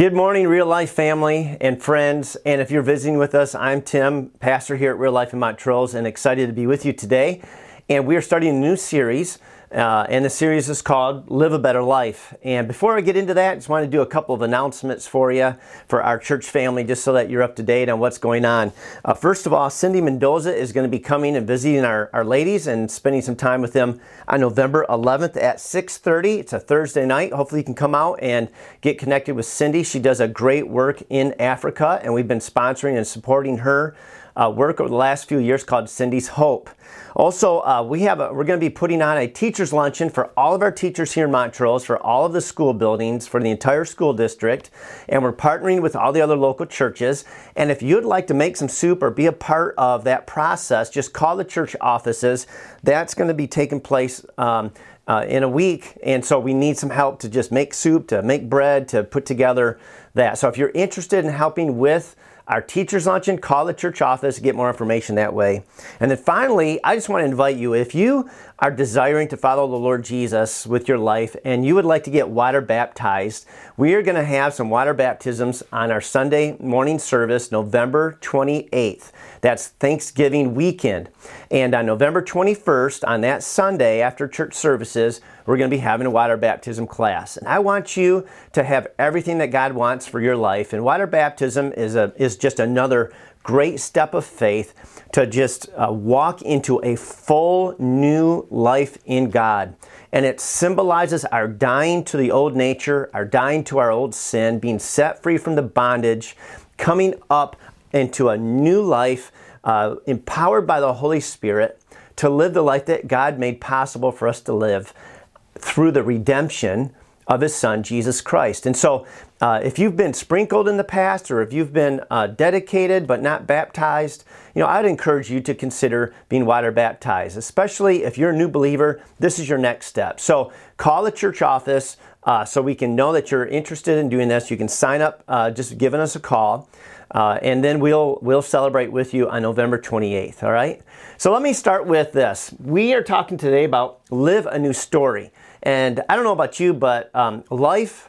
Good morning, real life family and friends. And if you're visiting with us, I'm Tim, pastor here at Real Life in Montrose, and excited to be with you today. And we are starting a new series uh, and the series is called Live a Better Life. And before I get into that, I just want to do a couple of announcements for you, for our church family, just so that you're up to date on what's going on. Uh, first of all, Cindy Mendoza is going to be coming and visiting our, our ladies and spending some time with them on November 11th at 6.30. It's a Thursday night. Hopefully you can come out and get connected with Cindy. She does a great work in Africa, and we've been sponsoring and supporting her uh, work over the last few years called Cindy's Hope. Also, uh, we have a, we're going to be putting on a teachers luncheon for all of our teachers here in Montrose, for all of the school buildings, for the entire school district, and we're partnering with all the other local churches. And if you'd like to make some soup or be a part of that process, just call the church offices. That's going to be taking place. Um, uh, in a week, and so we need some help to just make soup, to make bread, to put together that. So if you're interested in helping with our teacher's luncheon, call the church office, get more information that way. And then finally, I just want to invite you if you are desiring to follow the Lord Jesus with your life and you would like to get water baptized, we are going to have some water baptisms on our Sunday morning service, November 28th. That's Thanksgiving weekend. And on November 21st, on that Sunday after church services, we're going to be having a water baptism class. And I want you to have everything that God wants for your life. And water baptism is, a, is just another great step of faith to just uh, walk into a full new life in God. And it symbolizes our dying to the old nature, our dying to our old sin, being set free from the bondage, coming up into a new life, uh, empowered by the Holy Spirit to live the life that God made possible for us to live through the redemption of his son, Jesus Christ. And so, uh, if you've been sprinkled in the past or if you've been uh, dedicated but not baptized, you know, I'd encourage you to consider being water baptized, especially if you're a new believer. This is your next step. So, call the church office uh, so we can know that you're interested in doing this. You can sign up uh, just giving us a call. Uh, and then we'll we'll celebrate with you on November 28th. All right. So let me start with this. We are talking today about live a new story. And I don't know about you, but um, life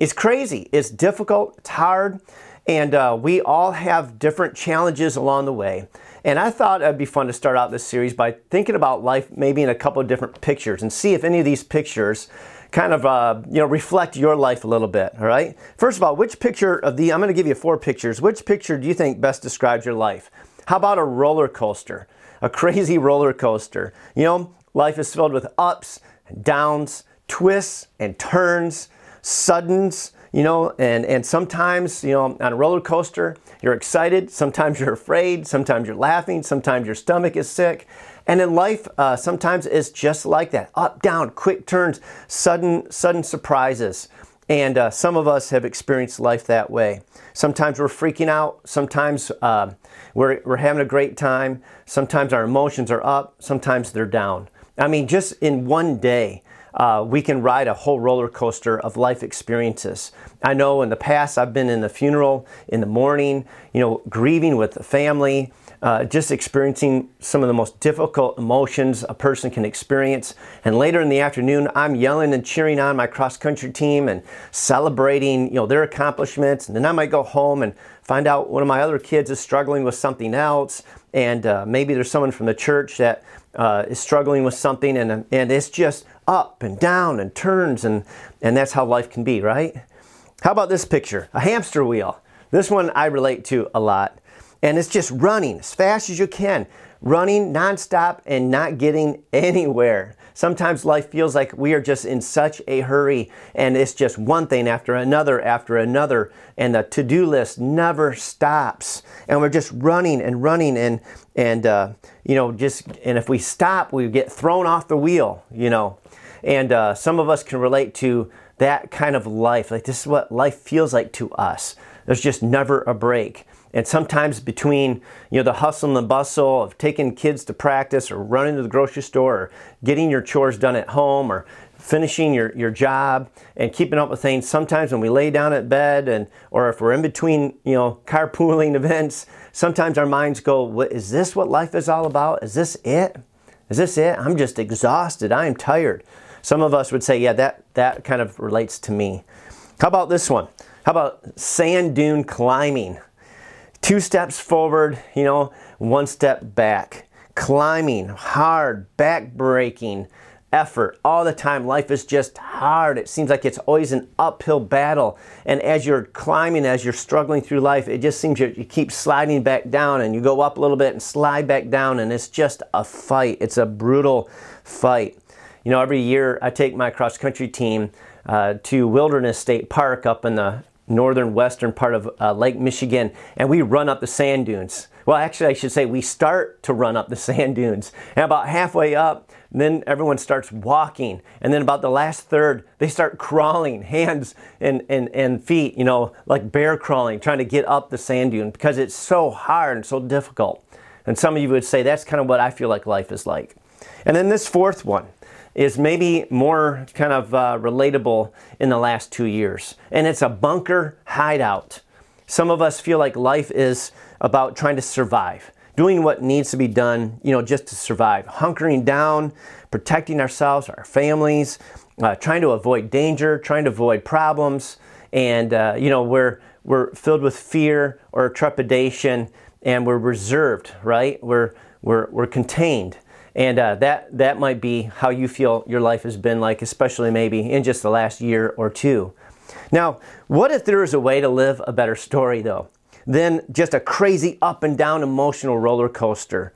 is crazy. It's difficult, it's hard, and uh, we all have different challenges along the way. And I thought it'd be fun to start out this series by thinking about life maybe in a couple of different pictures and see if any of these pictures kind of uh, you know reflect your life a little bit all right? First of all which picture of the i'm going to give you four pictures. Which picture do you think best describes your life? How about a roller coaster? A crazy roller coaster? You know life is filled with ups downs, twists and turns, suddens, you know, and, and sometimes, you know, on a roller coaster, you're excited, sometimes you're afraid, sometimes you're laughing, sometimes your stomach is sick. And in life, uh, sometimes it's just like that up, down, quick turns, sudden, sudden surprises. And uh, some of us have experienced life that way. Sometimes we're freaking out. Sometimes uh, we're, we're having a great time. Sometimes our emotions are up. Sometimes they're down. I mean, just in one day, uh, we can ride a whole roller coaster of life experiences. I know in the past I've been in the funeral in the morning, you know, grieving with the family, uh, just experiencing some of the most difficult emotions a person can experience. And later in the afternoon, I'm yelling and cheering on my cross country team and celebrating, you know, their accomplishments. And then I might go home and find out one of my other kids is struggling with something else. And uh, maybe there's someone from the church that uh, is struggling with something, and, and it's just up and down and turns, and, and that's how life can be, right? How about this picture? A hamster wheel. This one I relate to a lot. And it's just running as fast as you can, running nonstop and not getting anywhere. Sometimes life feels like we are just in such a hurry and it's just one thing after another after another and the to-do list never stops. And we're just running and running and and uh, you know just and if we stop we get thrown off the wheel you know. And uh, some of us can relate to that kind of life. Like this is what life feels like to us. There's just never a break and sometimes between you know the hustle and the bustle of taking kids to practice or running to the grocery store or getting your chores done at home or finishing your, your job and keeping up with things sometimes when we lay down at bed and or if we're in between you know carpooling events sometimes our minds go is this what life is all about? Is this it? Is this it? I'm just exhausted. I am tired. Some of us would say yeah that that kind of relates to me. How about this one? How about sand dune climbing? Two steps forward, you know, one step back. Climbing, hard, back breaking effort all the time. Life is just hard. It seems like it's always an uphill battle. And as you're climbing, as you're struggling through life, it just seems you, keep sliding back down and you go up a little bit and slide back down. And it's just a fight. It's a brutal fight. You know, every year I take my cross country team uh, to Wilderness State Park up in the northern western part of uh, Lake Michigan, and we run up the sand dunes. Well, actually, I should say we start to run up the sand dunes. And about halfway up, then everyone starts walking. And then about the last third, they start crawling, hands and, and, and feet, you know, like bear crawling, trying to get up the sand dune because it's so hard and so difficult. And some of you would say that's kind of what I feel like life is like. And then this fourth one is maybe more kind of uh, relatable in the last two years. And it's a bunker hideout. Some of us feel like life is about trying to survive, doing what needs to be done, you know, just to survive, hunkering down, protecting ourselves, our families, uh, trying to avoid danger, trying to avoid problems. And, uh, you know, we're, we're filled with fear or trepidation and we're reserved, right? We're, we're, we're contained. And uh, that, that might be how you feel your life has been like, especially maybe in just the last year or two. Now, what if there is a way to live a better story, though, than just a crazy up and down emotional roller coaster,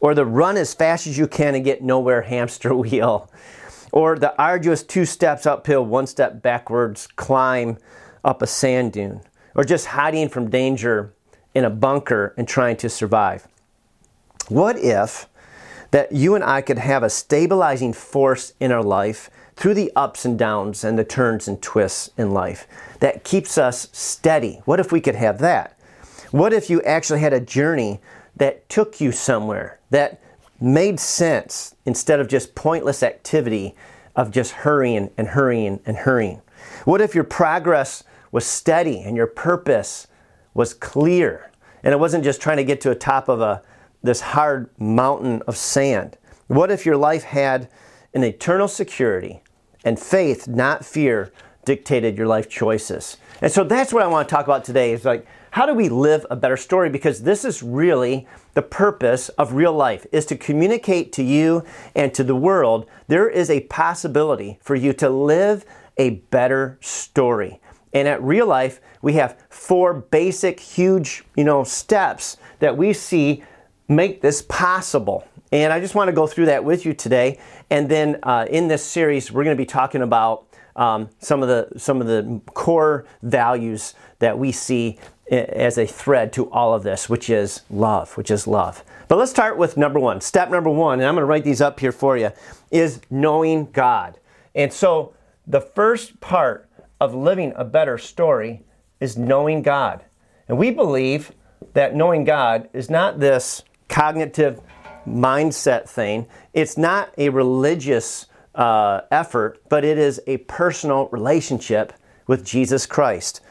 or the run as fast as you can and get nowhere hamster wheel, or the arduous two steps uphill, one step backwards climb up a sand dune, or just hiding from danger in a bunker and trying to survive? What if that you and I could have a stabilizing force in our life through the ups and downs and the turns and twists in life that keeps us steady. What if we could have that? What if you actually had a journey that took you somewhere that made sense instead of just pointless activity of just hurrying and hurrying and hurrying? What if your progress was steady and your purpose was clear and it wasn't just trying to get to a top of a this hard mountain of sand? What if your life had an eternal security and faith, not fear, dictated your life choices? And so that's what I want to talk about today is like how do we live a better story because this is really the purpose of real life is to communicate to you and to the world there is a possibility for you to live a better story. And at real life, we have four basic huge, you know, steps that we see make this possible. And I just want to go through that with you today. And then uh, in this series, we're going to be talking about um, some of the some of the core values that we see as a thread to all of this, which is love, which is love. But let's start with number one. Step number one, and I'm going to write these up here for you, is knowing God. And so the first part of living a better story is knowing God. And we believe that knowing God is not this cognitive mindset thing. It's not a religious uh, effort, but it is a personal relationship with Jesus Christ.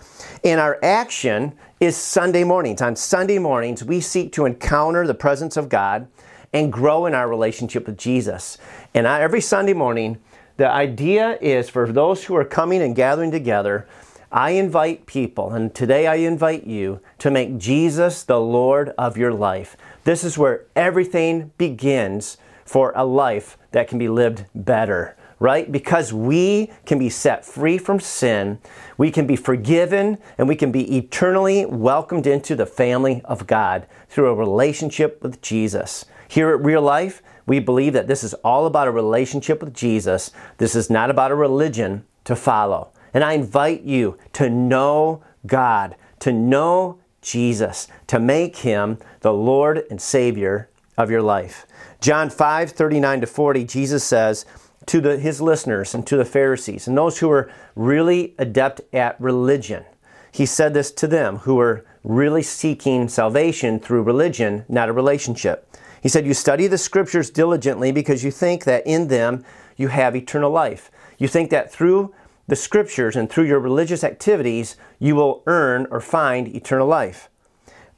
And our action is Sunday mornings. On Sunday mornings, we seek to encounter the presence of God and grow in our relationship with Jesus. And every Sunday morning, the idea is for those who are coming and gathering together, I invite people, and today I invite you to make Jesus the Lord of your life. This is where everything begins for a life that can be lived better, right? Because we can be set free from sin, we can be forgiven, and we can be eternally welcomed into the family of God through a relationship with Jesus. Here at Real Life, we believe that this is all about a relationship with Jesus. This is not about a religion to follow. And I invite you to know God, to know Jesus, to make him the Lord and Savior of your life. John 5 39 to 40, Jesus says to the, his listeners and to the Pharisees and those who were really adept at religion, he said this to them who were really seeking salvation through religion, not a relationship. He said, You study the scriptures diligently because you think that in them you have eternal life. You think that through the scriptures and through your religious activities, you will earn or find eternal life.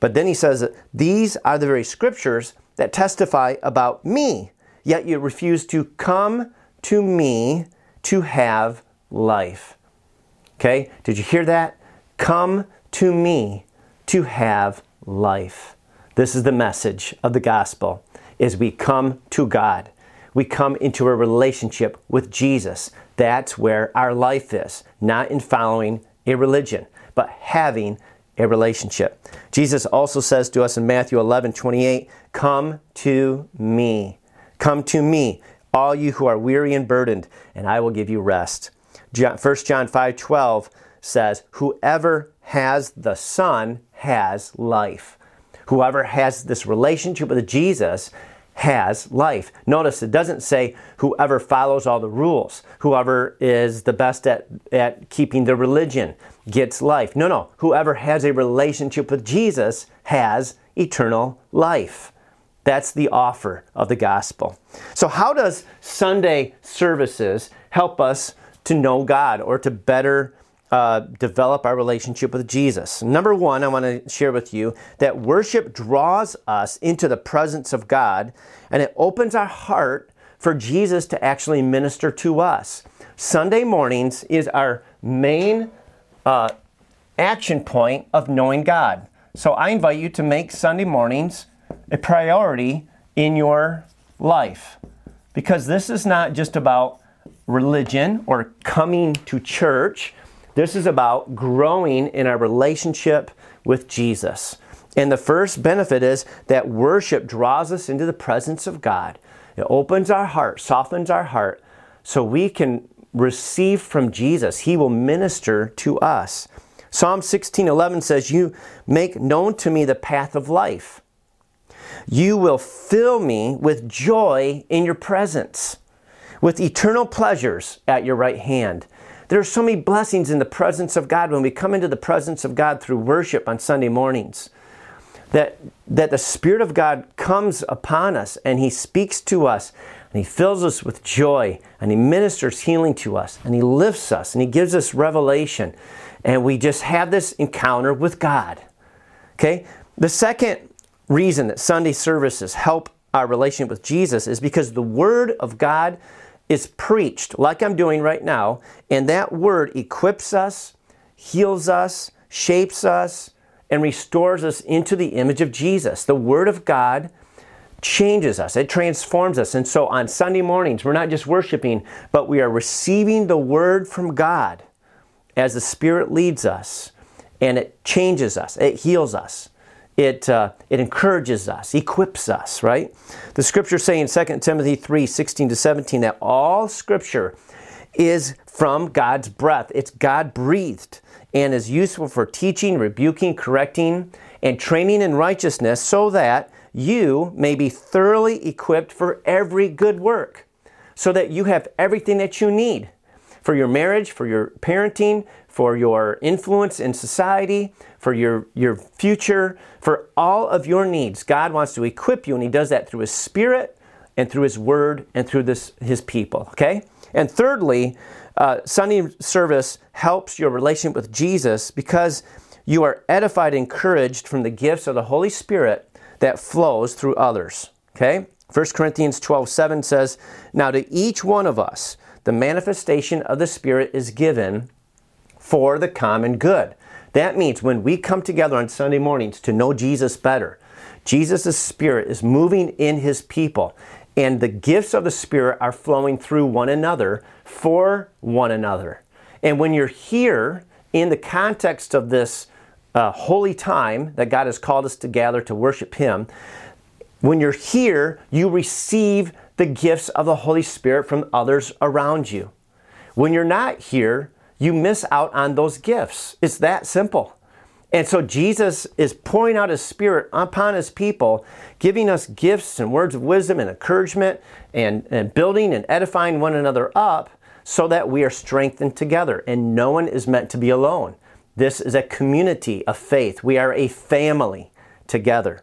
But then he says these are the very scriptures that testify about me, yet you refuse to come to me to have life. Okay? Did you hear that? Come to me to have life. This is the message of the gospel is we come to God. We come into a relationship with Jesus. That's where our life is, not in following a religion, but having a relationship. Jesus also says to us in Matthew 11 28, Come to me. Come to me, all you who are weary and burdened, and I will give you rest. 1 John 5 12 says, Whoever has the Son has life. Whoever has this relationship with Jesus has life. Notice it doesn't say whoever follows all the rules, whoever is the best at, at keeping the religion gets life. No, no. Whoever has a relationship with Jesus has eternal life. That's the offer of the gospel. So, how does Sunday services help us to know God or to better uh, develop our relationship with Jesus. Number one, I want to share with you that worship draws us into the presence of God and it opens our heart for Jesus to actually minister to us. Sunday mornings is our main uh, action point of knowing God. So I invite you to make Sunday mornings a priority in your life because this is not just about religion or coming to church this is about growing in our relationship with Jesus. And the first benefit is that worship draws us into the presence of God. It opens our heart, softens our heart, so we can receive from Jesus. He will minister to us. Psalm 16:11 says, "You make known to me the path of life. You will fill me with joy in your presence, with eternal pleasures at your right hand." There are so many blessings in the presence of God when we come into the presence of God through worship on Sunday mornings. That, that the Spirit of God comes upon us and He speaks to us and He fills us with joy and He ministers healing to us and He lifts us and He gives us revelation. And we just have this encounter with God. Okay? The second reason that Sunday services help our relationship with Jesus is because the Word of God is preached, like I'm doing right now, and that word equips us, heals us, shapes us, and restores us into the image of Jesus. The Word of God changes us, it transforms us. And so on Sunday mornings, we're not just worshiping, but we are receiving the Word from God as the Spirit leads us, and it changes us, it heals us it, uh, it encourages us, equips us, right? The scripture saying in 2 Timothy 3 16 to 17 that all scripture is from God's breath. It's God breathed and is useful for teaching, rebuking, correcting, and training in righteousness so that you may be thoroughly equipped for every good work, so that you have everything that you need for your marriage, for your parenting, for your influence in society, for your, your future, for all of your needs. God wants to equip you, and He does that through His Spirit and through His Word and through this, His people. Okay? And thirdly, uh, Sunday service helps your relationship with Jesus because you are edified, encouraged from the gifts of the Holy Spirit that flows through others. Okay? 1 Corinthians 12 7 says, Now to each one of us, the manifestation of the Spirit is given for the common good. That means when we come together on Sunday mornings to know Jesus better, Jesus' Spirit is moving in His people, and the gifts of the Spirit are flowing through one another for one another. And when you're here in the context of this uh, holy time that God has called us to gather to worship Him, when you're here, you receive the gifts of the Holy Spirit from others around you. When you're not here, you miss out on those gifts. It's that simple. And so Jesus is pouring out his spirit upon his people, giving us gifts and words of wisdom and encouragement and, and building and edifying one another up so that we are strengthened together. And no one is meant to be alone. This is a community of faith. We are a family together.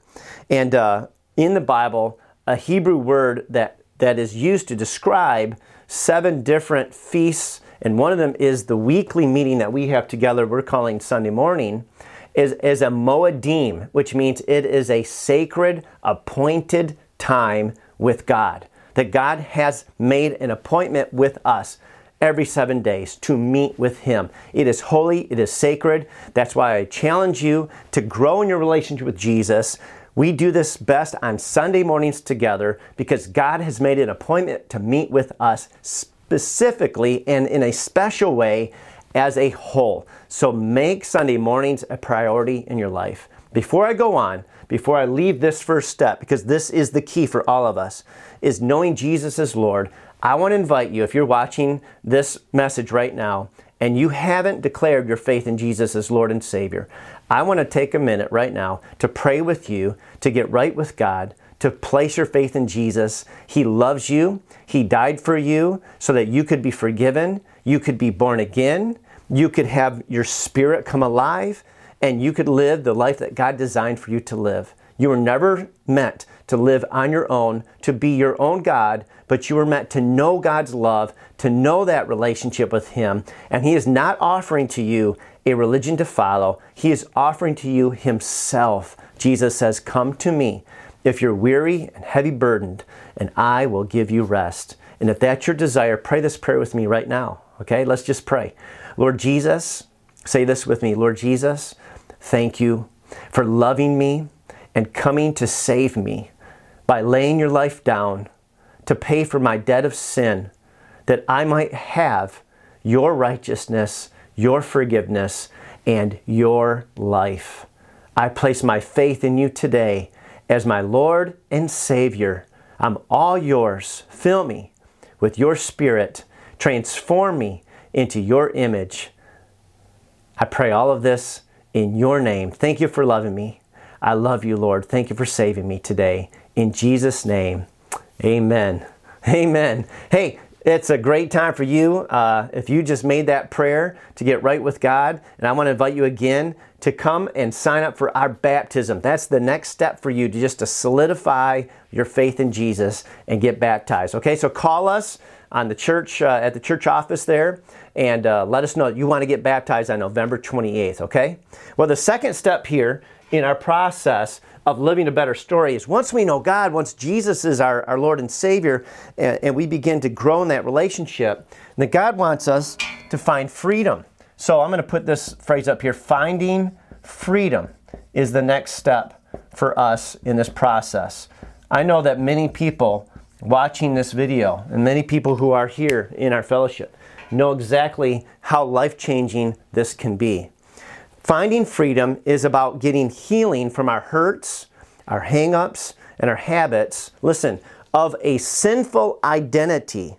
And uh, in the Bible, a Hebrew word that, that is used to describe seven different feasts and one of them is the weekly meeting that we have together, we're calling Sunday morning, is, is a moedim, which means it is a sacred, appointed time with God. That God has made an appointment with us every seven days to meet with Him. It is holy, it is sacred. That's why I challenge you to grow in your relationship with Jesus. We do this best on Sunday mornings together because God has made an appointment to meet with us specifically and in a special way as a whole. So make Sunday mornings a priority in your life. Before I go on, before I leave this first step, because this is the key for all of us, is knowing Jesus as Lord. I want to invite you, if you're watching this message right now and you haven't declared your faith in Jesus as Lord and Savior, I want to take a minute right now to pray with you, to get right with God, to place your faith in Jesus. He loves you. He died for you so that you could be forgiven, you could be born again, you could have your spirit come alive, and you could live the life that God designed for you to live. You were never meant to live on your own, to be your own God, but you were meant to know God's love, to know that relationship with Him. And He is not offering to you a religion to follow, He is offering to you Himself. Jesus says, Come to me if you're weary and heavy burdened, and I will give you rest. And if that's your desire, pray this prayer with me right now. Okay, let's just pray. Lord Jesus, say this with me Lord Jesus, thank you for loving me and coming to save me by laying your life down to pay for my debt of sin, that I might have your righteousness, your forgiveness, and your life. I place my faith in you today as my Lord and Savior. I'm all yours. Fill me with your Spirit. Transform me into your image. I pray all of this in your name. Thank you for loving me. I love you, Lord. Thank you for saving me today. In Jesus' name, amen. Amen. Hey, it's a great time for you uh, if you just made that prayer to get right with God. And I want to invite you again to come and sign up for our baptism. That's the next step for you to just to solidify your faith in Jesus and get baptized. Okay, so call us on the church uh, at the church office there and uh, let us know you want to get baptized on November 28th. Okay. Well, the second step here in our process of living a better story is once we know God, once Jesus is our, our Lord and Savior, and, and we begin to grow in that relationship, that God wants us to find freedom. So I'm going to put this phrase up here finding freedom is the next step for us in this process. I know that many people watching this video and many people who are here in our fellowship know exactly how life changing this can be. Finding freedom is about getting healing from our hurts, our hang-ups, and our habits. Listen, of a sinful identity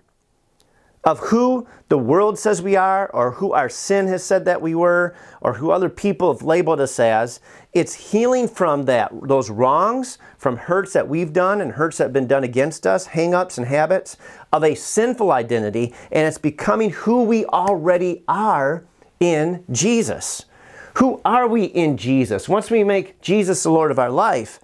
of who the world says we are, or who our sin has said that we were, or who other people have labeled us as. It's healing from that, those wrongs, from hurts that we've done and hurts that have been done against us, hangups and habits of a sinful identity, and it's becoming who we already are in Jesus. Who are we in Jesus? Once we make Jesus the Lord of our life,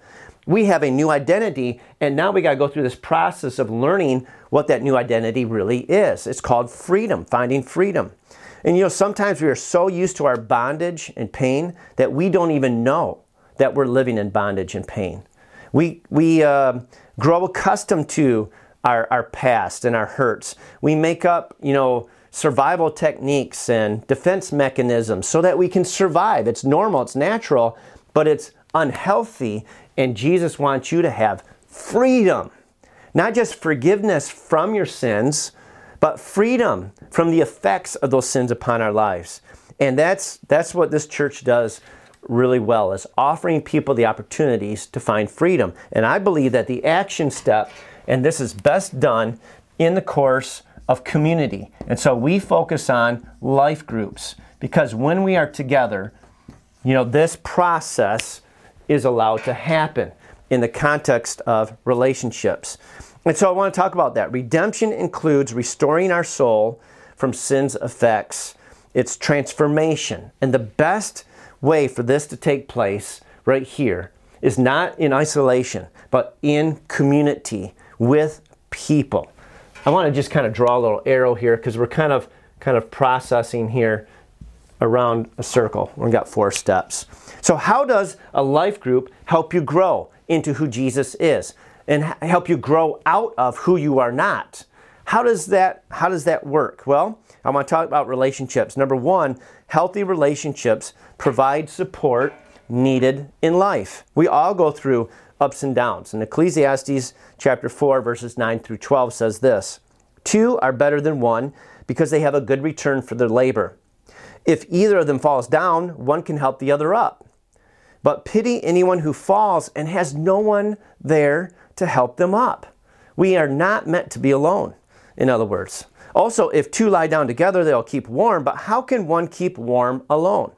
we have a new identity, and now we got to go through this process of learning what that new identity really is. It's called freedom, finding freedom. And you know, sometimes we are so used to our bondage and pain that we don't even know that we're living in bondage and pain. We, we uh, grow accustomed to our, our past and our hurts. We make up, you know, survival techniques and defense mechanisms so that we can survive. It's normal, it's natural, but it's unhealthy and Jesus wants you to have freedom. Not just forgiveness from your sins, but freedom from the effects of those sins upon our lives. And that's, that's what this church does really well, is offering people the opportunities to find freedom. And I believe that the action step, and this is best done in the course of community. And so we focus on life groups because when we are together, you know, this process is allowed to happen in the context of relationships. And so I want to talk about that. Redemption includes restoring our soul from sin's effects, it's transformation. And the best way for this to take place right here is not in isolation, but in community with people. I want to just kind of draw a little arrow here because we're kind of kind of processing here around a circle. We've got four steps. So, how does a life group help you grow into who Jesus is and help you grow out of who you are not? how does that how does that work? Well, I want to talk about relationships. Number 1, healthy relationships provide support needed in life. We all go through ups and downs. And Ecclesiastes chapter 4 verses 9 through 12 says this: Two are better than one because they have a good return for their labor. If either of them falls down, one can help the other up. But pity anyone who falls and has no one there to help them up. We are not meant to be alone, in other words. Also, if two lie down together, they'll keep warm, but how can one keep warm alone?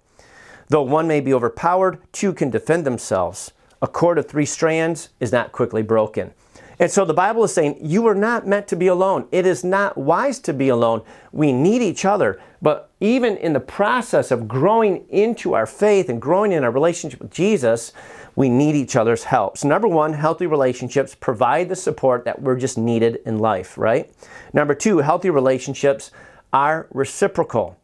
Though one may be overpowered, two can defend themselves. A cord of three strands is not quickly broken. And so the Bible is saying you are not meant to be alone. It is not wise to be alone. We need each other. But even in the process of growing into our faith and growing in our relationship with Jesus, we need each other's help. So, number one, healthy relationships provide the support that we're just needed in life, right? Number two, healthy relationships are reciprocal.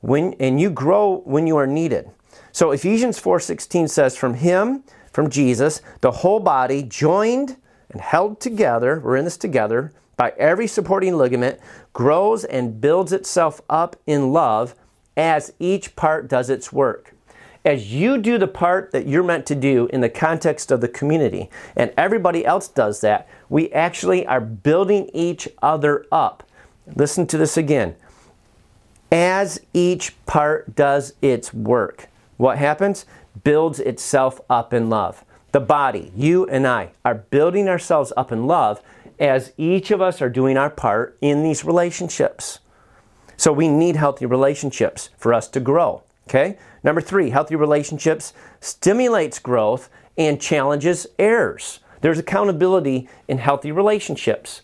When, and you grow when you are needed. So Ephesians 4:16 says from him, from Jesus, the whole body joined and held together, we're in this together, by every supporting ligament, grows and builds itself up in love as each part does its work. As you do the part that you're meant to do in the context of the community, and everybody else does that, we actually are building each other up. Listen to this again. As each part does its work, what happens? Builds itself up in love the body, you and I, are building ourselves up in love as each of us are doing our part in these relationships. So we need healthy relationships for us to grow. Okay? Number three, healthy relationships stimulates growth and challenges errors. There's accountability in healthy relationships.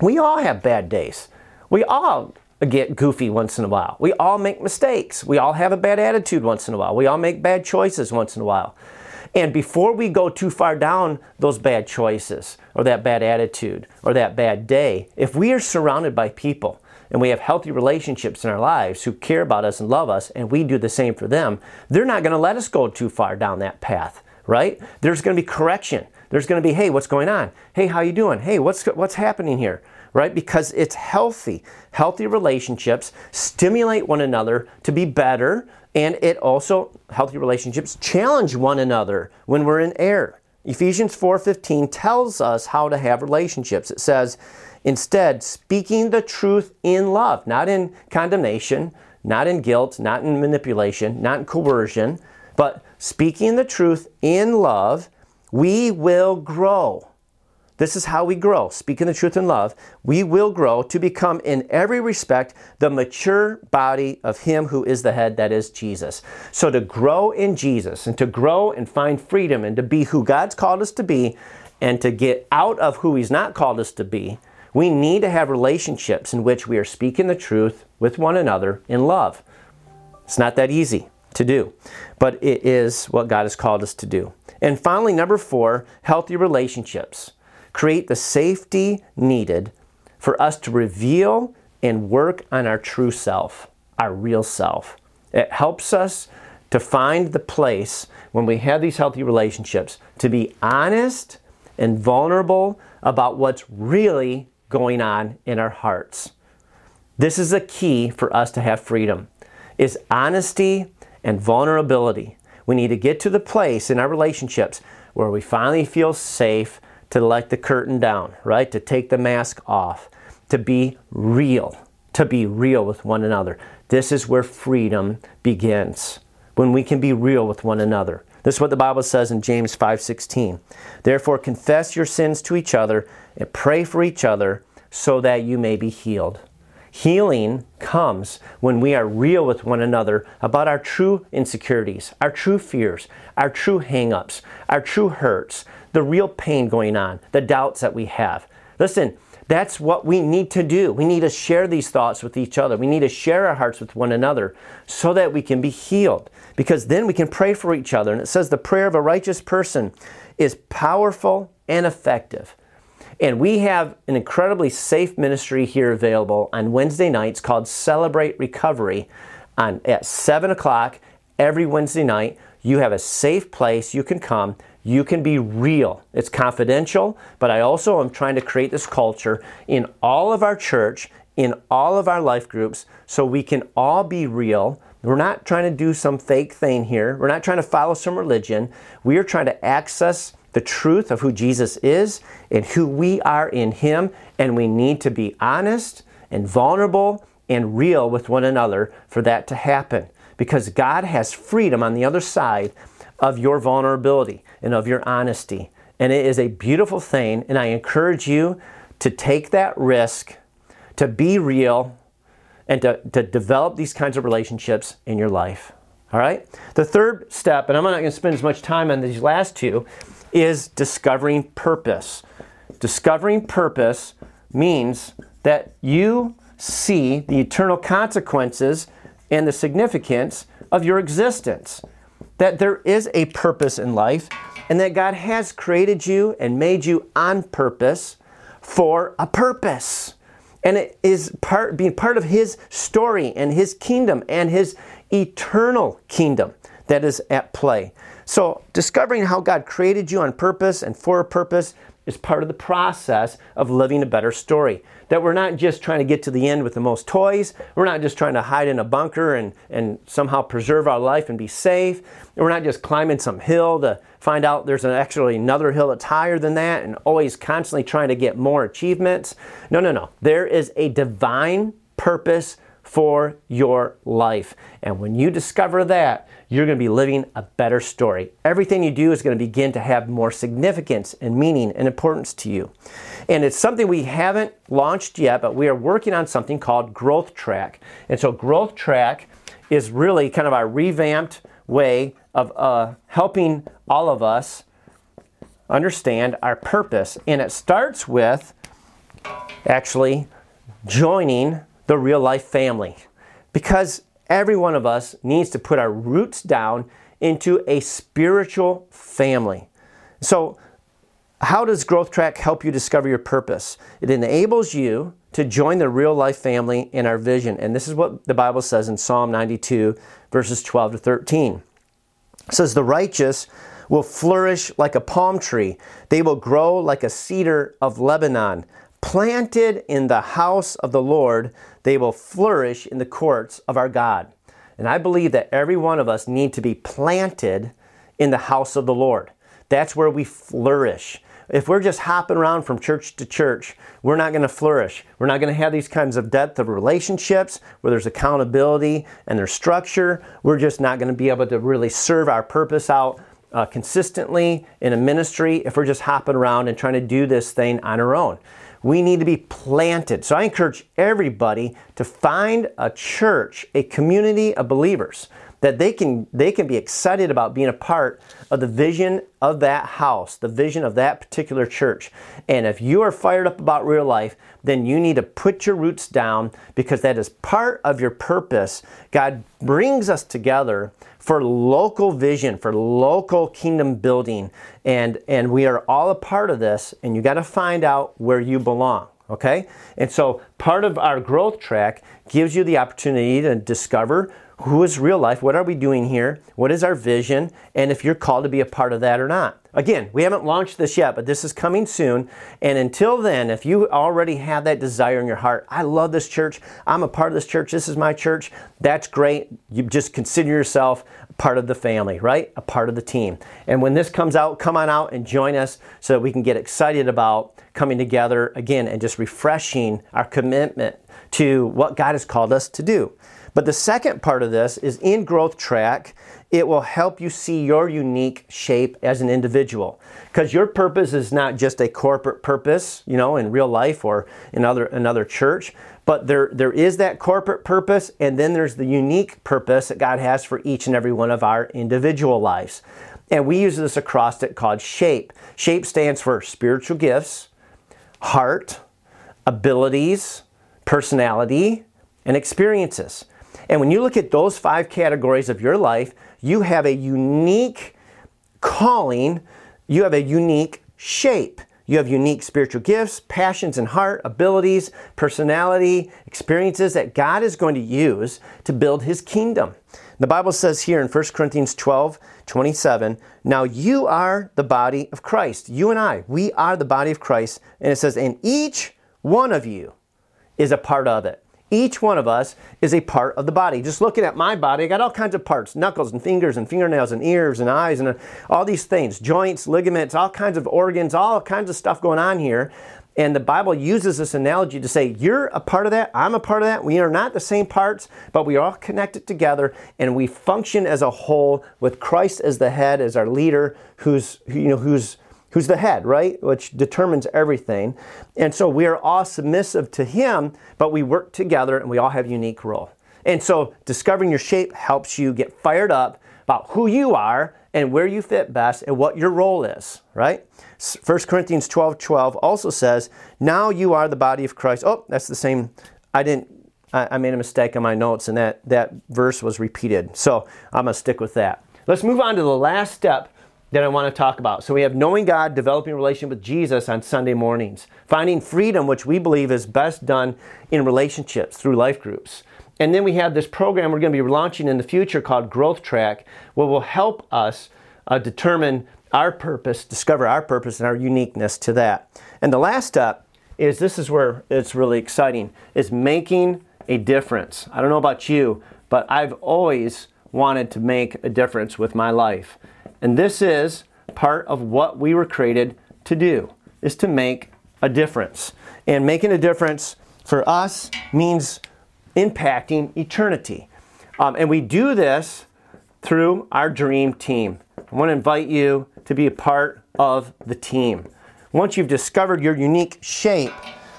We all have bad days. We all get goofy once in a while. We all make mistakes. We all have a bad attitude once in a while. We all make bad choices once in a while. And before we go too far down those bad choices or that bad attitude or that bad day, if we are surrounded by people and we have healthy relationships in our lives who care about us and love us and we do the same for them, they're not going to let us go too far down that path, right? There's going to be correction. There's going to be, "Hey, what's going on? Hey, how you doing? Hey, what's what's happening here?" Right? Because it's healthy. Healthy relationships stimulate one another to be better, and it also, healthy relationships, challenge one another when we're in error. Ephesians 4:15 tells us how to have relationships. It says, instead, speaking the truth in love, not in condemnation, not in guilt, not in manipulation, not in coercion, but speaking the truth in love, we will grow this is how we grow. Speaking the truth in love, we will grow to become, in every respect, the mature body of Him who is the head, that is Jesus. So, to grow in Jesus and to grow and find freedom and to be who God's called us to be and to get out of who He's not called us to be, we need to have relationships in which we are speaking the truth with one another in love. It's not that easy to do, but it is what God has called us to do. And finally, number four, healthy relationships create the safety needed for us to reveal and work on our true self, our real self. It helps us to find the place when we have these healthy relationships to be honest and vulnerable about what's really going on in our hearts. This is a key for us to have freedom is honesty and vulnerability. We need to get to the place in our relationships where we finally feel safe to let the curtain down, right? To take the mask off, to be real, to be real with one another. This is where freedom begins. When we can be real with one another. This is what the Bible says in James 5:16. Therefore confess your sins to each other and pray for each other so that you may be healed. Healing comes when we are real with one another about our true insecurities, our true fears, our true hangups, our true hurts, the real pain going on, the doubts that we have. Listen, that's what we need to do. We need to share these thoughts with each other. We need to share our hearts with one another so that we can be healed. Because then we can pray for each other. And it says the prayer of a righteous person is powerful and effective. And we have an incredibly safe ministry here available on Wednesday nights called Celebrate Recovery on, at 7 o'clock every Wednesday night. You have a safe place you can come you can be real. It's confidential, but I also am trying to create this culture in all of our church, in all of our life groups, so we can all be real. We're not trying to do some fake thing here. We're not trying to follow some religion. We are trying to access the truth of who Jesus is and who we are in Him, and we need to be honest and vulnerable and real with one another for that to happen. Because God has freedom on the other side of your vulnerability and of your honesty. And it is a beautiful thing, and I encourage you to take that risk, to be real, and to, to develop these kinds of relationships in your life. All right? The third step, and I'm not going to spend as much time on these last two, is discovering purpose. Discovering purpose means that you see the eternal consequences and the significance of your existence. That there is a purpose in life, and that God has created you and made you on purpose for a purpose. And it is part being part of his story and his kingdom and his eternal kingdom that is at play. So, discovering how God created you on purpose and for a purpose is part of the process of living a better story. That we're not just trying to get to the end with the most toys. We're not just trying to hide in a bunker and, and somehow preserve our life and be safe. We're not just climbing some hill to find out there's an actually another hill that's higher than that and always constantly trying to get more achievements. No, no, no. There is a divine purpose for your life. And when you discover that, you're going to be living a better story. Everything you do is going to begin to have more significance and meaning and importance to you. And it's something we haven't launched yet, but we are working on something called Growth Track. And so, Growth Track is really kind of our revamped way of uh, helping all of us understand our purpose. And it starts with actually joining the real life family. Because every one of us needs to put our roots down into a spiritual family. So, how does Growth Track help you discover your purpose? It enables you to join the real life family in our vision. And this is what the Bible says in Psalm 92, verses 12 to 13. It says, The righteous will flourish like a palm tree, they will grow like a cedar of Lebanon. Planted in the house of the Lord, they will flourish in the courts of our God. And I believe that every one of us need to be planted in the house of the Lord. That's where we flourish. If we're just hopping around from church to church, we're not going to flourish. We're not going to have these kinds of depth of relationships where there's accountability and there's structure. We're just not going to be able to really serve our purpose out uh, consistently in a ministry if we're just hopping around and trying to do this thing on our own. We need to be planted. So I encourage everybody to find a church, a community of believers that they can they can be excited about being a part of the vision of that house, the vision of that particular church. And if you are fired up about real life, then you need to put your roots down because that is part of your purpose. God brings us together for local vision, for local kingdom building. And, and we are all a part of this, and you got to find out where you belong. Okay? And so part of our growth track gives you the opportunity to discover who is real life, what are we doing here, what is our vision, and if you're called to be a part of that or not. Again, we haven't launched this yet, but this is coming soon. And until then, if you already have that desire in your heart, I love this church, I'm a part of this church, this is my church, that's great. You just consider yourself part of the family, right? A part of the team. And when this comes out, come on out and join us so that we can get excited about coming together again and just refreshing our commitment to what God has called us to do. But the second part of this is in Growth Track, it will help you see your unique shape as an individual. Because your purpose is not just a corporate purpose, you know, in real life or in other another church, but there, there is that corporate purpose, and then there's the unique purpose that God has for each and every one of our individual lives. And we use this acrostic called SHAPE. SHAPE stands for spiritual gifts, heart, abilities, personality, and experiences. And when you look at those five categories of your life, you have a unique calling, you have a unique shape. You have unique spiritual gifts, passions and heart, abilities, personality, experiences that God is going to use to build His kingdom. The Bible says here in 1 Corinthians 12, 27, now you are the body of Christ. You and I, we are the body of Christ. And it says, and each one of you is a part of it. Each one of us is a part of the body. Just looking at my body, I got all kinds of parts knuckles and fingers and fingernails and ears and eyes and uh, all these things joints, ligaments, all kinds of organs, all kinds of stuff going on here. And the Bible uses this analogy to say, You're a part of that, I'm a part of that. We are not the same parts, but we are all connected together and we function as a whole with Christ as the head, as our leader, who's, you know, who's, who's the head, right? Which determines everything. And so we are all submissive to Him, but we work together and we all have unique role. And so discovering your shape helps you get fired up about who you are and where you fit best and what your role is, right? 1 Corinthians 12 12 also says, Now you are the body of Christ. Oh, that's the same. I didn't, I, made a mistake in my notes and that, that verse was repeated. So I'm going to stick with that. Let's move on to the last step that I want to talk about. So we have knowing God, developing a relation with Jesus on Sunday mornings, finding freedom, which we believe is best done in relationships through life groups. And then we have this program we're going to be launching in the future called Growth Track, where will help us uh, determine our purpose, discover our purpose and our uniqueness to that. And the last step is this is where it's really exciting is making a difference. I don't know about you, but I've always wanted to make a difference with my life. And this is part of what we were created to do is to make a difference. And making a difference for us means impacting eternity. Um, and we do this through our dream team. I want to invite you to be a part of the team. Once you've discovered your unique shape,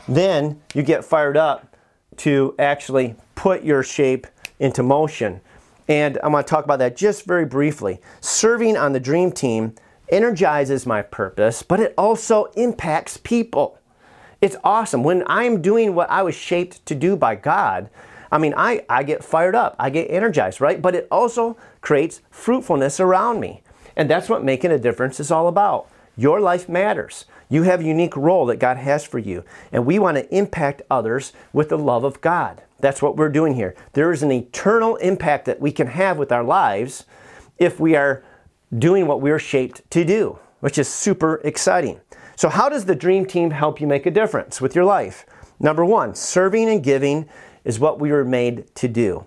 then you get fired up to actually put your shape into motion. And I'm going to talk about that just very briefly. Serving on the dream team energizes my purpose, but it also impacts people. It's awesome. When I'm doing what I was shaped to do by God, I mean, I, I get fired up, I get energized, right? But it also creates fruitfulness around me. And that's what making a difference is all about. Your life matters. You have a unique role that God has for you. And we want to impact others with the love of God. That's what we're doing here. There is an eternal impact that we can have with our lives if we are doing what we're shaped to do, which is super exciting. So, how does the dream team help you make a difference with your life? Number one, serving and giving is what we were made to do.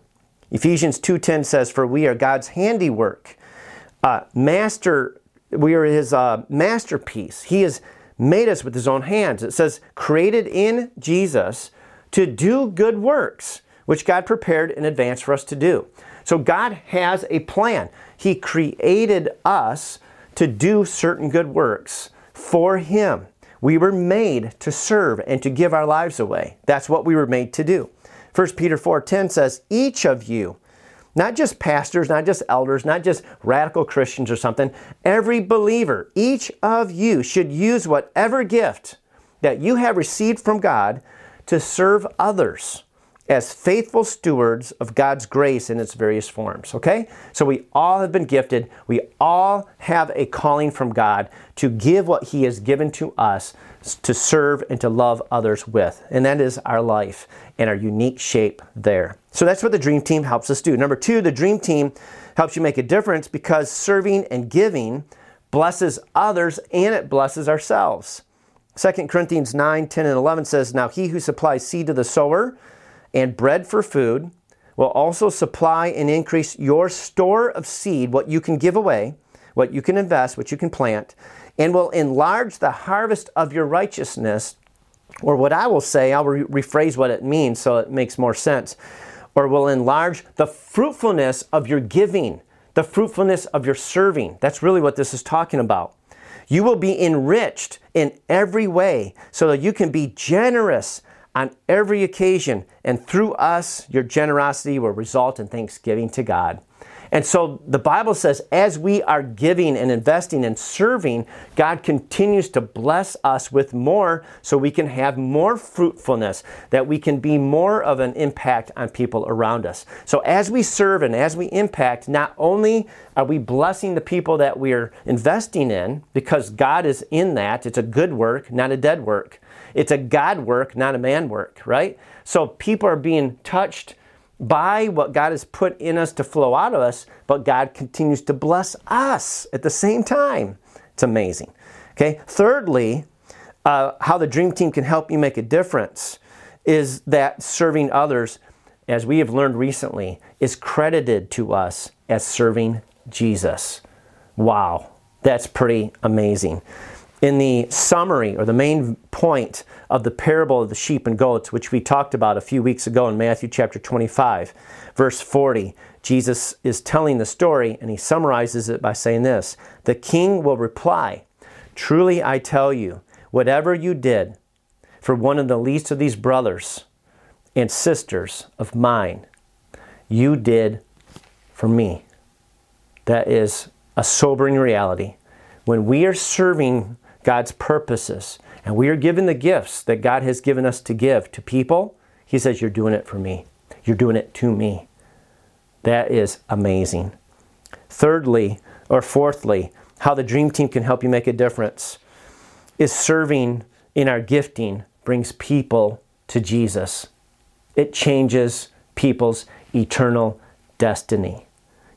Ephesians 2:10 says, "For we are God's handiwork, uh, master. We are His uh, masterpiece. He has made us with His own hands." It says, "Created in Jesus to do good works, which God prepared in advance for us to do." So God has a plan. He created us to do certain good works for Him. We were made to serve and to give our lives away. That's what we were made to do. 1 Peter 4:10 says, "Each of you, not just pastors, not just elders, not just radical Christians or something, every believer, each of you should use whatever gift that you have received from God to serve others as faithful stewards of God's grace in its various forms. Okay? So we all have been gifted. We all have a calling from God to give what He has given to us to serve and to love others with. And that is our life and our unique shape there. So that's what the Dream Team helps us do. Number two, the Dream Team helps you make a difference because serving and giving blesses others and it blesses ourselves. 2 Corinthians 9, 10, and 11 says, Now he who supplies seed to the sower, and bread for food will also supply and increase your store of seed, what you can give away, what you can invest, what you can plant, and will enlarge the harvest of your righteousness. Or what I will say, I'll re- rephrase what it means so it makes more sense. Or will enlarge the fruitfulness of your giving, the fruitfulness of your serving. That's really what this is talking about. You will be enriched in every way so that you can be generous on every occasion, and through us, your generosity will result in thanksgiving to God. And so the Bible says, as we are giving and investing and serving, God continues to bless us with more so we can have more fruitfulness, that we can be more of an impact on people around us. So as we serve and as we impact, not only are we blessing the people that we're investing in, because God is in that, it's a good work, not a dead work. It's a God work, not a man work, right? So people are being touched by what God has put in us to flow out of us, but God continues to bless us at the same time. It's amazing. Okay. Thirdly, uh, how the dream team can help you make a difference is that serving others, as we have learned recently, is credited to us as serving Jesus. Wow, that's pretty amazing. In the summary or the main point of the parable of the sheep and goats, which we talked about a few weeks ago in Matthew chapter 25, verse 40, Jesus is telling the story and he summarizes it by saying this The king will reply, Truly I tell you, whatever you did for one of the least of these brothers and sisters of mine, you did for me. That is a sobering reality. When we are serving God's purposes and we are given the gifts that God has given us to give to people, He says, You're doing it for me. You're doing it to me. That is amazing. Thirdly, or fourthly, how the dream team can help you make a difference is serving in our gifting brings people to Jesus. It changes people's eternal destiny.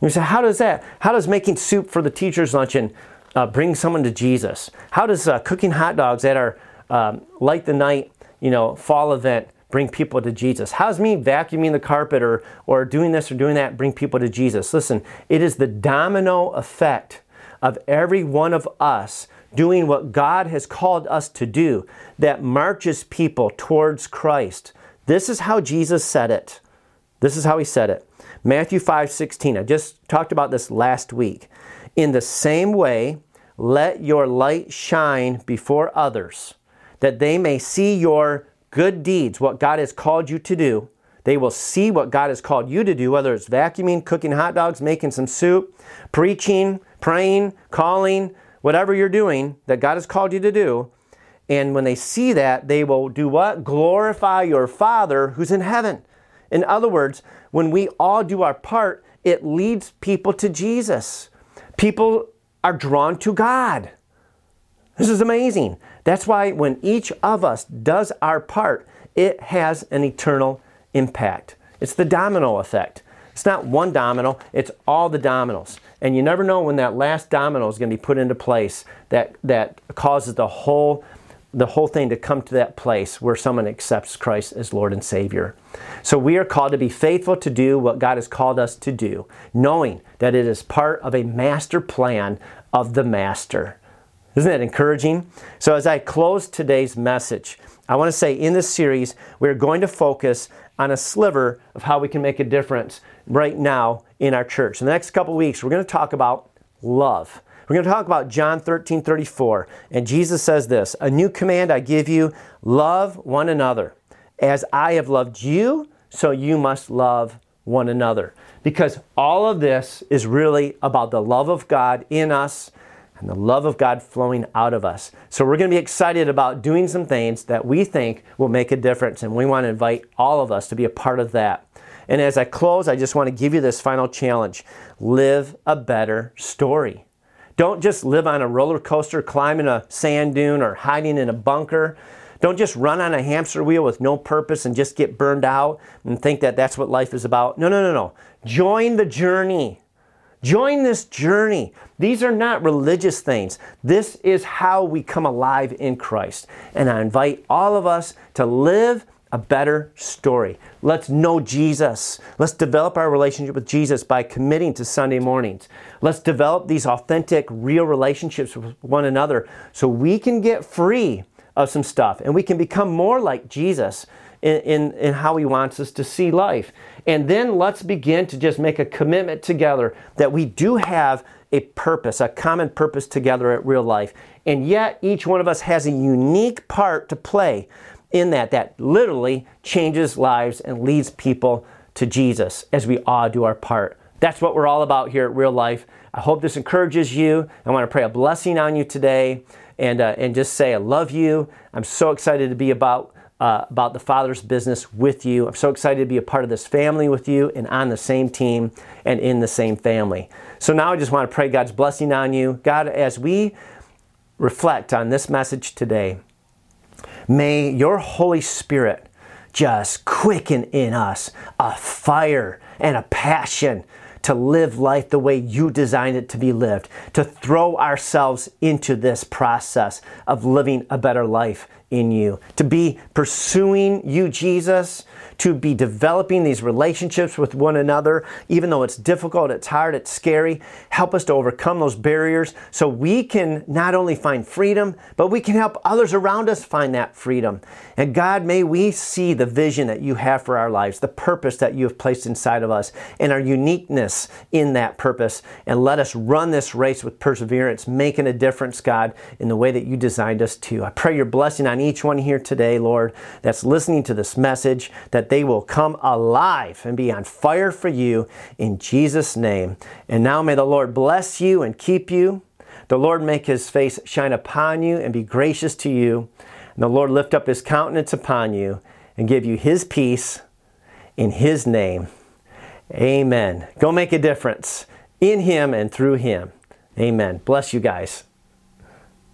You say, how does that? How does making soup for the teacher's luncheon uh, bring someone to Jesus? How does uh, cooking hot dogs at our um, light the night, you know, fall event bring people to Jesus? How's me vacuuming the carpet or or doing this or doing that bring people to Jesus? Listen, it is the domino effect of every one of us doing what God has called us to do that marches people towards Christ. This is how Jesus said it. This is how he said it. Matthew 5 16. I just talked about this last week. In the same way, let your light shine before others, that they may see your good deeds, what God has called you to do. They will see what God has called you to do, whether it's vacuuming, cooking hot dogs, making some soup, preaching, praying, calling, whatever you're doing that God has called you to do. And when they see that, they will do what? Glorify your Father who's in heaven. In other words, when we all do our part, it leads people to Jesus. People are drawn to God. This is amazing. That's why when each of us does our part, it has an eternal impact. It's the domino effect. It's not one domino, it's all the dominoes. And you never know when that last domino is going to be put into place that, that causes the whole the whole thing to come to that place where someone accepts Christ as Lord and Savior. So we are called to be faithful to do what God has called us to do, knowing that it is part of a master plan of the Master. Isn't that encouraging? So as I close today's message, I want to say in this series, we're going to focus on a sliver of how we can make a difference right now in our church. In the next couple weeks, we're going to talk about love. We're going to talk about John 13 34. And Jesus says this A new command I give you love one another. As I have loved you, so you must love one another. Because all of this is really about the love of God in us and the love of God flowing out of us. So we're going to be excited about doing some things that we think will make a difference. And we want to invite all of us to be a part of that. And as I close, I just want to give you this final challenge live a better story. Don't just live on a roller coaster, climbing a sand dune, or hiding in a bunker. Don't just run on a hamster wheel with no purpose and just get burned out and think that that's what life is about. No, no, no, no. Join the journey. Join this journey. These are not religious things. This is how we come alive in Christ. And I invite all of us to live a better story. Let's know Jesus. Let's develop our relationship with Jesus by committing to Sunday mornings. Let's develop these authentic, real relationships with one another so we can get free of some stuff and we can become more like Jesus in, in, in, how He wants us to see life. And then let's begin to just make a commitment together that we do have a purpose, a common purpose together at real life. And yet, each one of us has a unique part to play in that that literally changes lives and leads people to Jesus as we all do our part. That's what we're all about here at Real Life. I hope this encourages you. I want to pray a blessing on you today and, uh, and just say, I love you. I'm so excited to be about, uh, about the Father's business with you. I'm so excited to be a part of this family with you and on the same team and in the same family. So now I just want to pray God's blessing on you. God, as we reflect on this message today, May your Holy Spirit just quicken in us a fire and a passion to live life the way you designed it to be lived, to throw ourselves into this process of living a better life in you, to be pursuing you, Jesus, to be developing these relationships with one another, even though it's difficult, it's hard, it's scary. Help us to overcome those barriers so we can not only find freedom, but we can help others around us find that freedom. And God, may we see the vision that you have for our lives, the purpose that you have placed inside of us, and our uniqueness in that purpose. And let us run this race with perseverance, making a difference, God, in the way that you designed us to. I pray your blessing on each one here today, Lord, that's listening to this message, that they will come alive and be on fire for you in Jesus' name. And now may the Lord bless you and keep you. The Lord make his face shine upon you and be gracious to you. And the Lord lift up his countenance upon you and give you his peace in his name. Amen. Go make a difference in him and through him. Amen. Bless you guys.